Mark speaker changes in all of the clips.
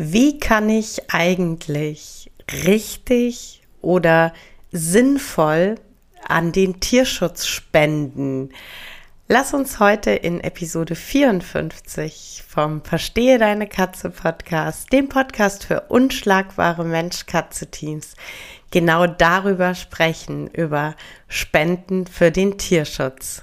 Speaker 1: Wie kann ich eigentlich richtig oder sinnvoll an den Tierschutz spenden? Lass uns heute in Episode 54 vom Verstehe deine Katze Podcast, dem Podcast für unschlagbare Mensch-Katze-Teams, genau darüber sprechen, über Spenden für den Tierschutz.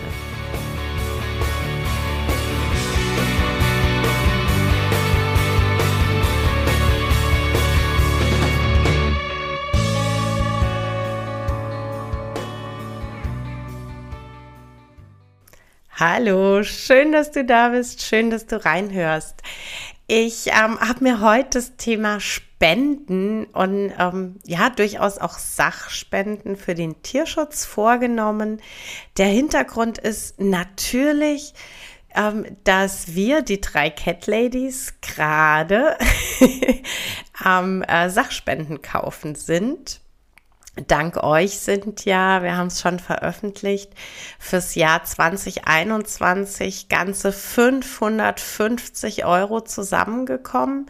Speaker 1: Hallo, schön, dass du da bist, schön, dass du reinhörst. Ich ähm, habe mir heute das Thema Spenden und ähm, ja, durchaus auch Sachspenden für den Tierschutz vorgenommen. Der Hintergrund ist natürlich, ähm, dass wir, die drei Cat Ladies, gerade am äh, Sachspenden kaufen sind dank euch sind ja, wir haben es schon veröffentlicht, fürs Jahr 2021 ganze 550 Euro zusammengekommen,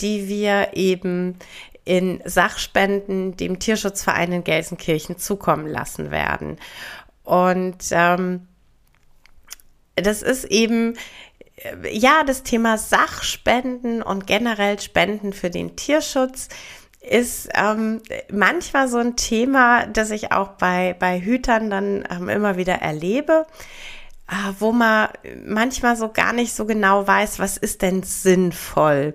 Speaker 1: die wir eben in Sachspenden dem Tierschutzverein in Gelsenkirchen zukommen lassen werden. Und ähm, das ist eben ja das Thema Sachspenden und generell Spenden für den Tierschutz ist ähm, manchmal so ein Thema, das ich auch bei, bei Hütern dann ähm, immer wieder erlebe, äh, wo man manchmal so gar nicht so genau weiß, was ist denn sinnvoll?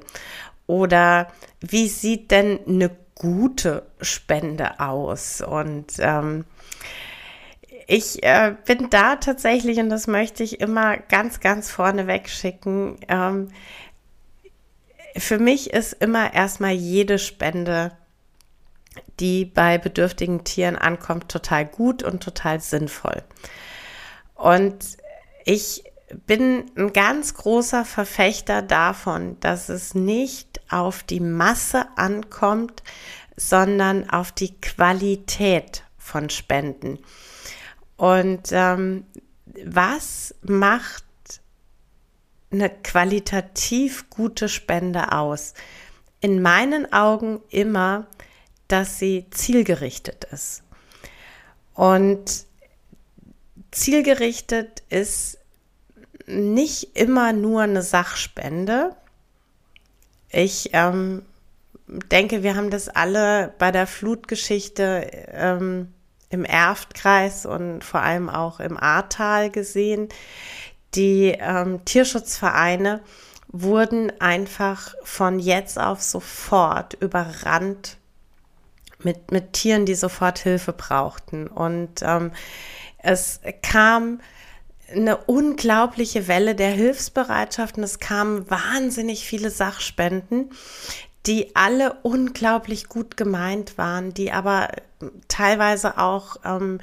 Speaker 1: Oder wie sieht denn eine gute Spende aus? Und ähm, ich äh, bin da tatsächlich, und das möchte ich immer ganz, ganz vorne wegschicken, ähm, für mich ist immer erstmal jede Spende, die bei bedürftigen Tieren ankommt, total gut und total sinnvoll. Und ich bin ein ganz großer Verfechter davon, dass es nicht auf die Masse ankommt, sondern auf die Qualität von Spenden. Und ähm, was macht eine qualitativ gute Spende aus? In meinen Augen immer, dass sie zielgerichtet ist. Und zielgerichtet ist nicht immer nur eine Sachspende. Ich ähm, denke, wir haben das alle bei der Flutgeschichte ähm, im Erftkreis und vor allem auch im Ahrtal gesehen die ähm, Tierschutzvereine wurden einfach von jetzt auf sofort überrannt mit, mit Tieren, die sofort Hilfe brauchten. Und ähm, es kam eine unglaubliche Welle der Hilfsbereitschaft und es kamen wahnsinnig viele Sachspenden, die alle unglaublich gut gemeint waren, die aber teilweise auch ähm,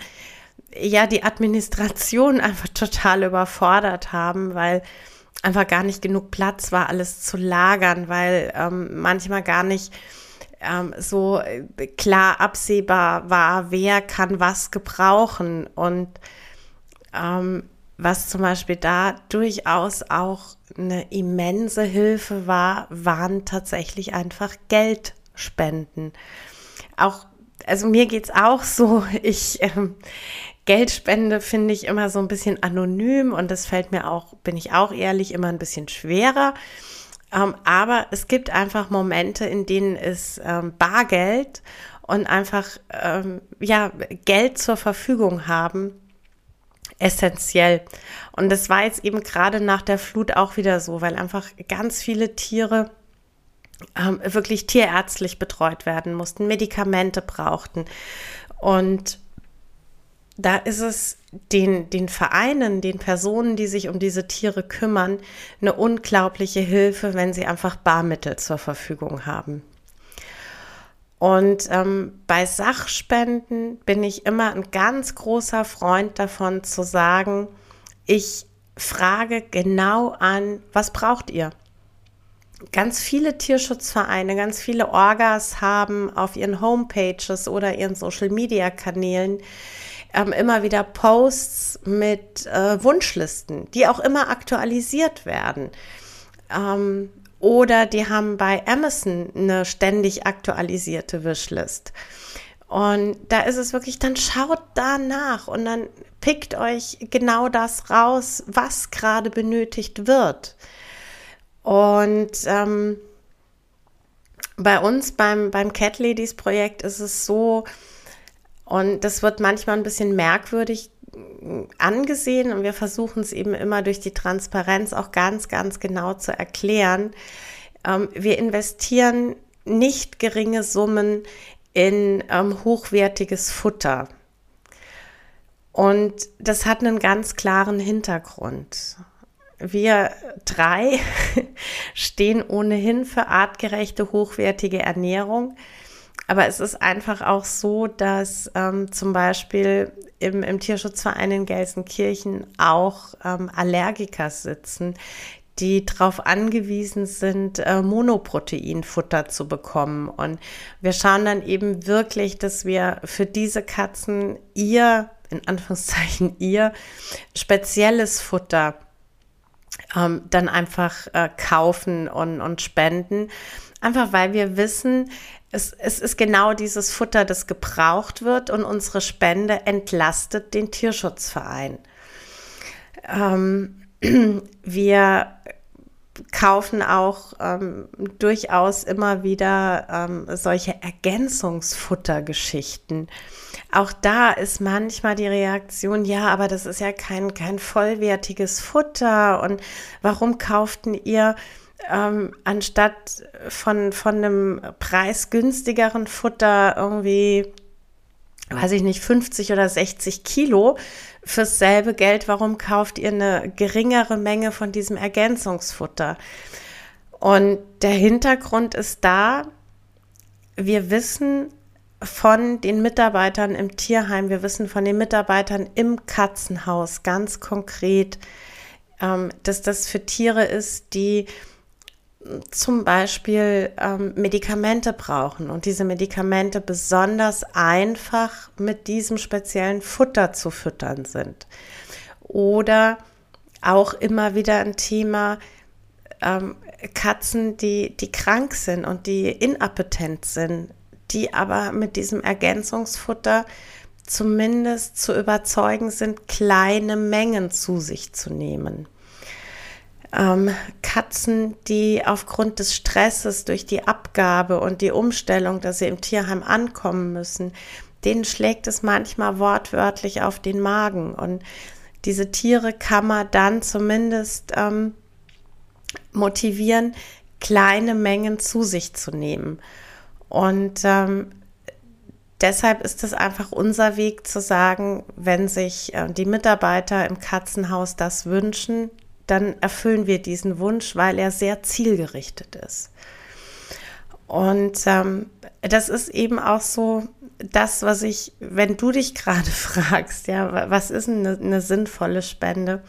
Speaker 1: ja die Administration einfach total überfordert haben, weil einfach gar nicht genug Platz war, alles zu lagern, weil ähm, manchmal gar nicht ähm, so äh, klar absehbar war, wer kann was gebrauchen und ähm, was zum Beispiel da durchaus auch eine immense Hilfe war, waren tatsächlich einfach Geldspenden. Auch also mir geht's auch so. Ich ähm, Geldspende finde ich immer so ein bisschen anonym und das fällt mir auch, bin ich auch ehrlich, immer ein bisschen schwerer. Ähm, aber es gibt einfach Momente, in denen es ähm, Bargeld und einfach ähm, ja Geld zur Verfügung haben essentiell. Und das war jetzt eben gerade nach der Flut auch wieder so, weil einfach ganz viele Tiere ähm, wirklich tierärztlich betreut werden mussten, Medikamente brauchten. Und da ist es den, den Vereinen, den Personen, die sich um diese Tiere kümmern, eine unglaubliche Hilfe, wenn sie einfach Barmittel zur Verfügung haben. Und ähm, bei Sachspenden bin ich immer ein ganz großer Freund davon zu sagen, ich frage genau an, was braucht ihr? Ganz viele Tierschutzvereine, ganz viele Orgas haben auf ihren Homepages oder ihren Social-Media-Kanälen ähm, immer wieder Posts mit äh, Wunschlisten, die auch immer aktualisiert werden. Ähm, oder die haben bei Amazon eine ständig aktualisierte Wishlist. Und da ist es wirklich, dann schaut da nach und dann pickt euch genau das raus, was gerade benötigt wird. Und ähm, bei uns beim, beim Cat Ladies Projekt ist es so, und das wird manchmal ein bisschen merkwürdig angesehen und wir versuchen es eben immer durch die Transparenz auch ganz, ganz genau zu erklären. Ähm, wir investieren nicht geringe Summen in ähm, hochwertiges Futter. Und das hat einen ganz klaren Hintergrund. Wir drei stehen ohnehin für artgerechte, hochwertige Ernährung. Aber es ist einfach auch so, dass ähm, zum Beispiel im, im, Tierschutzverein in Gelsenkirchen auch ähm, Allergiker sitzen, die darauf angewiesen sind, äh, Monoproteinfutter zu bekommen. Und wir schauen dann eben wirklich, dass wir für diese Katzen ihr, in Anführungszeichen ihr, spezielles Futter ähm, dann einfach äh, kaufen und, und spenden. Einfach weil wir wissen, es, es ist genau dieses Futter, das gebraucht wird und unsere Spende entlastet den Tierschutzverein. Ähm, wir kaufen auch ähm, durchaus immer wieder ähm, solche Ergänzungsfuttergeschichten. Auch da ist manchmal die Reaktion, ja, aber das ist ja kein, kein vollwertiges Futter und warum kauften ihr ähm, anstatt von, von einem preisgünstigeren Futter irgendwie, weiß ich nicht, 50 oder 60 Kilo fürs selbe Geld, warum kauft ihr eine geringere Menge von diesem Ergänzungsfutter? Und der Hintergrund ist da, wir wissen von den Mitarbeitern im Tierheim, wir wissen von den Mitarbeitern im Katzenhaus ganz konkret, ähm, dass das für Tiere ist, die zum Beispiel ähm, Medikamente brauchen und diese Medikamente besonders einfach mit diesem speziellen Futter zu füttern sind. Oder auch immer wieder ein Thema ähm, Katzen, die, die krank sind und die inappetent sind, die aber mit diesem Ergänzungsfutter zumindest zu überzeugen sind, kleine Mengen zu sich zu nehmen ähm, Katzen, die aufgrund des Stresses durch die Abgabe und die Umstellung, dass sie im Tierheim ankommen müssen, denen schlägt es manchmal wortwörtlich auf den Magen. Und diese Tiere kann man dann zumindest ähm, motivieren, kleine Mengen zu sich zu nehmen. Und ähm, deshalb ist es einfach unser Weg zu sagen, wenn sich äh, die Mitarbeiter im Katzenhaus das wünschen, dann erfüllen wir diesen Wunsch, weil er sehr zielgerichtet ist. Und ähm, das ist eben auch so das, was ich, wenn du dich gerade fragst, ja, was ist eine, eine sinnvolle Spende?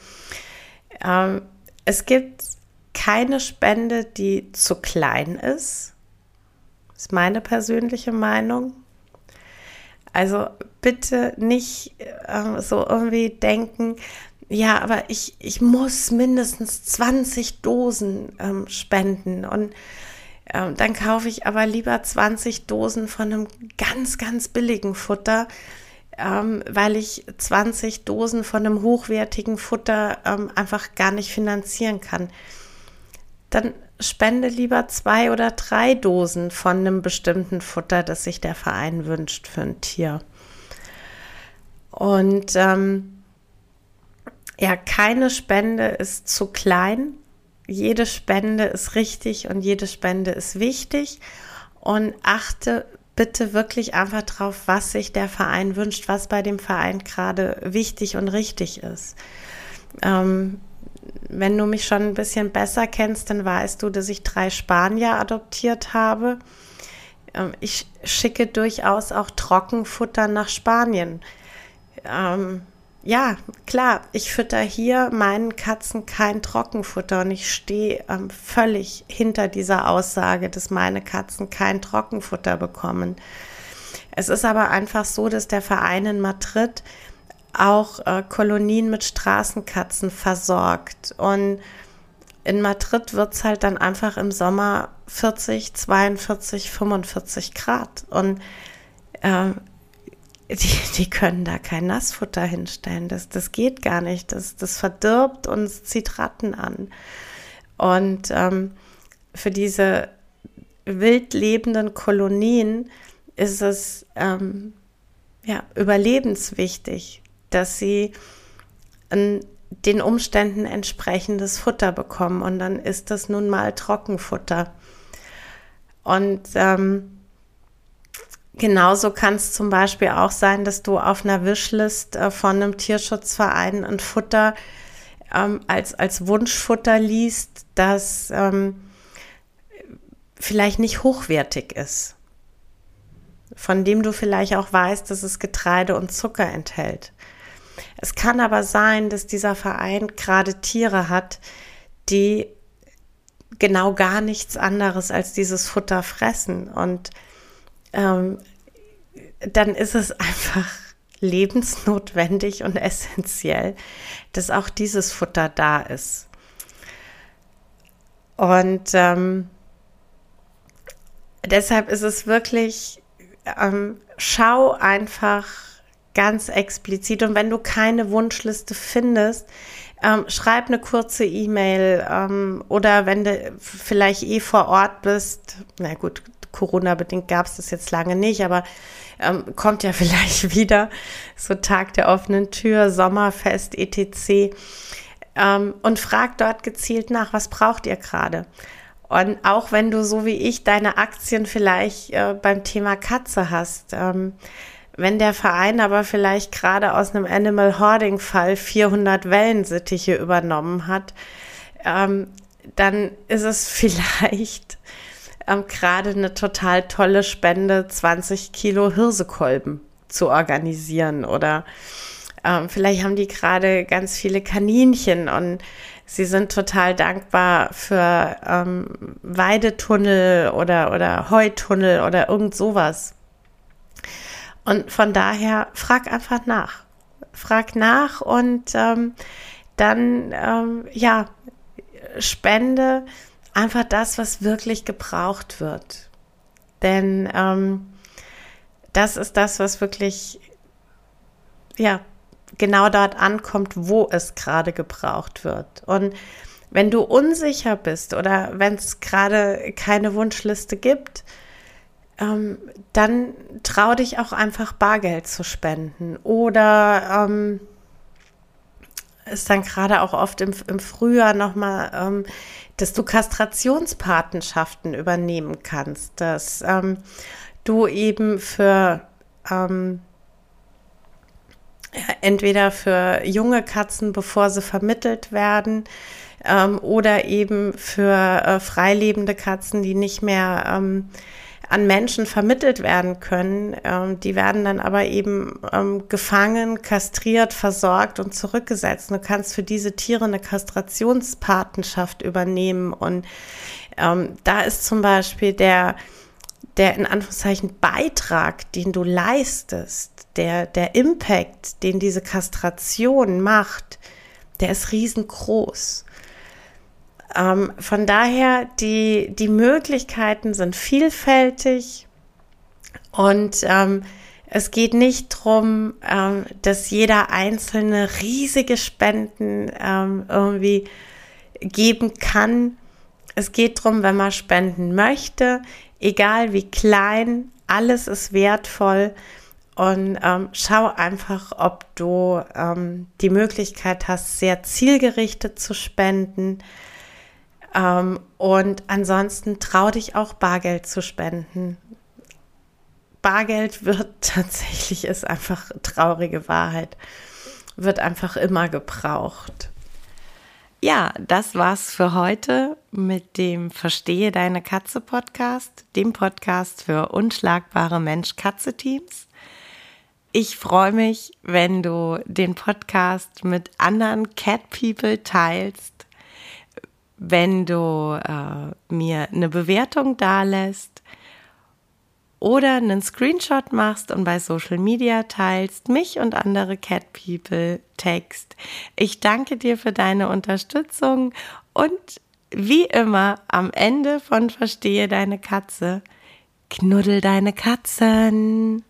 Speaker 1: Ähm, es gibt keine Spende, die zu klein ist. Ist meine persönliche Meinung. Also bitte nicht äh, so irgendwie denken, ja, aber ich, ich muss mindestens 20 Dosen ähm, spenden und ähm, dann kaufe ich aber lieber 20 Dosen von einem ganz, ganz billigen Futter, ähm, weil ich 20 Dosen von einem hochwertigen Futter ähm, einfach gar nicht finanzieren kann. Dann spende lieber zwei oder drei Dosen von einem bestimmten Futter, das sich der Verein wünscht für ein Tier. Und ähm, ja, keine Spende ist zu klein. jede Spende ist richtig und jede Spende ist wichtig und achte bitte wirklich einfach drauf, was sich der Verein wünscht, was bei dem Verein gerade wichtig und richtig ist. Ähm, wenn du mich schon ein bisschen besser kennst, dann weißt du, dass ich drei Spanier adoptiert habe. Ähm, ich schicke durchaus auch Trockenfutter nach Spanien. Ähm, ja, klar, ich fütter hier meinen Katzen kein Trockenfutter und ich stehe ähm, völlig hinter dieser Aussage, dass meine Katzen kein Trockenfutter bekommen. Es ist aber einfach so, dass der Verein in Madrid auch äh, Kolonien mit Straßenkatzen versorgt. Und in Madrid wird es halt dann einfach im Sommer 40, 42, 45 Grad. Und äh, die, die können da kein Nassfutter hinstellen. Das, das geht gar nicht. Das, das verdirbt und zieht Ratten an. Und ähm, für diese wild lebenden Kolonien ist es ähm, ja, überlebenswichtig, dass sie an den Umständen entsprechendes Futter bekommen. Und dann ist das nun mal Trockenfutter. Und ähm, Genauso kann es zum Beispiel auch sein, dass du auf einer Wishlist äh, von einem Tierschutzverein ein Futter ähm, als, als Wunschfutter liest, das ähm, vielleicht nicht hochwertig ist, von dem du vielleicht auch weißt, dass es Getreide und Zucker enthält. Es kann aber sein, dass dieser Verein gerade Tiere hat, die genau gar nichts anderes als dieses Futter fressen und ähm, dann ist es einfach lebensnotwendig und essentiell, dass auch dieses Futter da ist. Und ähm, deshalb ist es wirklich, ähm, schau einfach ganz explizit und wenn du keine Wunschliste findest, ähm, schreib eine kurze E-Mail ähm, oder wenn du vielleicht eh vor Ort bist, na gut, Corona-bedingt gab es das jetzt lange nicht, aber ähm, kommt ja vielleicht wieder, so Tag der offenen Tür, Sommerfest, etc. Ähm, und frag dort gezielt nach, was braucht ihr gerade? Und auch wenn du so wie ich deine Aktien vielleicht äh, beim Thema Katze hast, ähm, wenn der Verein aber vielleicht gerade aus einem Animal Hoarding Fall 400 Wellensittiche übernommen hat, ähm, dann ist es vielleicht ähm, gerade eine total tolle Spende, 20 Kilo Hirsekolben zu organisieren. Oder ähm, vielleicht haben die gerade ganz viele Kaninchen und sie sind total dankbar für ähm, Weidetunnel oder, oder Heutunnel oder irgend sowas. Und von daher frag einfach nach. Frag nach und ähm, dann, ähm, ja, spende einfach das, was wirklich gebraucht wird. Denn ähm, das ist das, was wirklich, ja, genau dort ankommt, wo es gerade gebraucht wird. Und wenn du unsicher bist oder wenn es gerade keine Wunschliste gibt, ähm, dann trau dich auch einfach Bargeld zu spenden oder ähm, ist dann gerade auch oft im, im Frühjahr nochmal, ähm, dass du Kastrationspatenschaften übernehmen kannst, dass ähm, du eben für ähm, entweder für junge Katzen, bevor sie vermittelt werden, ähm, oder eben für äh, freilebende Katzen, die nicht mehr ähm, an Menschen vermittelt werden können. Ähm, die werden dann aber eben ähm, gefangen, kastriert, versorgt und zurückgesetzt. Du kannst für diese Tiere eine Kastrationspatenschaft übernehmen. Und ähm, da ist zum Beispiel der, der in Anführungszeichen Beitrag, den du leistest, der, der Impact, den diese Kastration macht, der ist riesengroß. Ähm, von daher, die, die Möglichkeiten sind vielfältig und ähm, es geht nicht darum, ähm, dass jeder einzelne riesige Spenden ähm, irgendwie geben kann. Es geht darum, wenn man spenden möchte, egal wie klein, alles ist wertvoll. Und ähm, schau einfach, ob du ähm, die Möglichkeit hast, sehr zielgerichtet zu spenden Ähm, und ansonsten trau dich auch Bargeld zu spenden. Bargeld wird tatsächlich, ist einfach traurige Wahrheit, wird einfach immer gebraucht. Ja, das war's für heute mit dem Verstehe deine Katze Podcast, dem Podcast für unschlagbare Mensch-Katze-Teams. Ich freue mich, wenn du den Podcast mit anderen Cat People teilst, wenn du äh, mir eine Bewertung dalässt oder einen Screenshot machst und bei Social Media teilst, mich und andere Cat People text. Ich danke dir für deine Unterstützung und wie immer am Ende von Verstehe deine Katze, knuddel deine Katzen.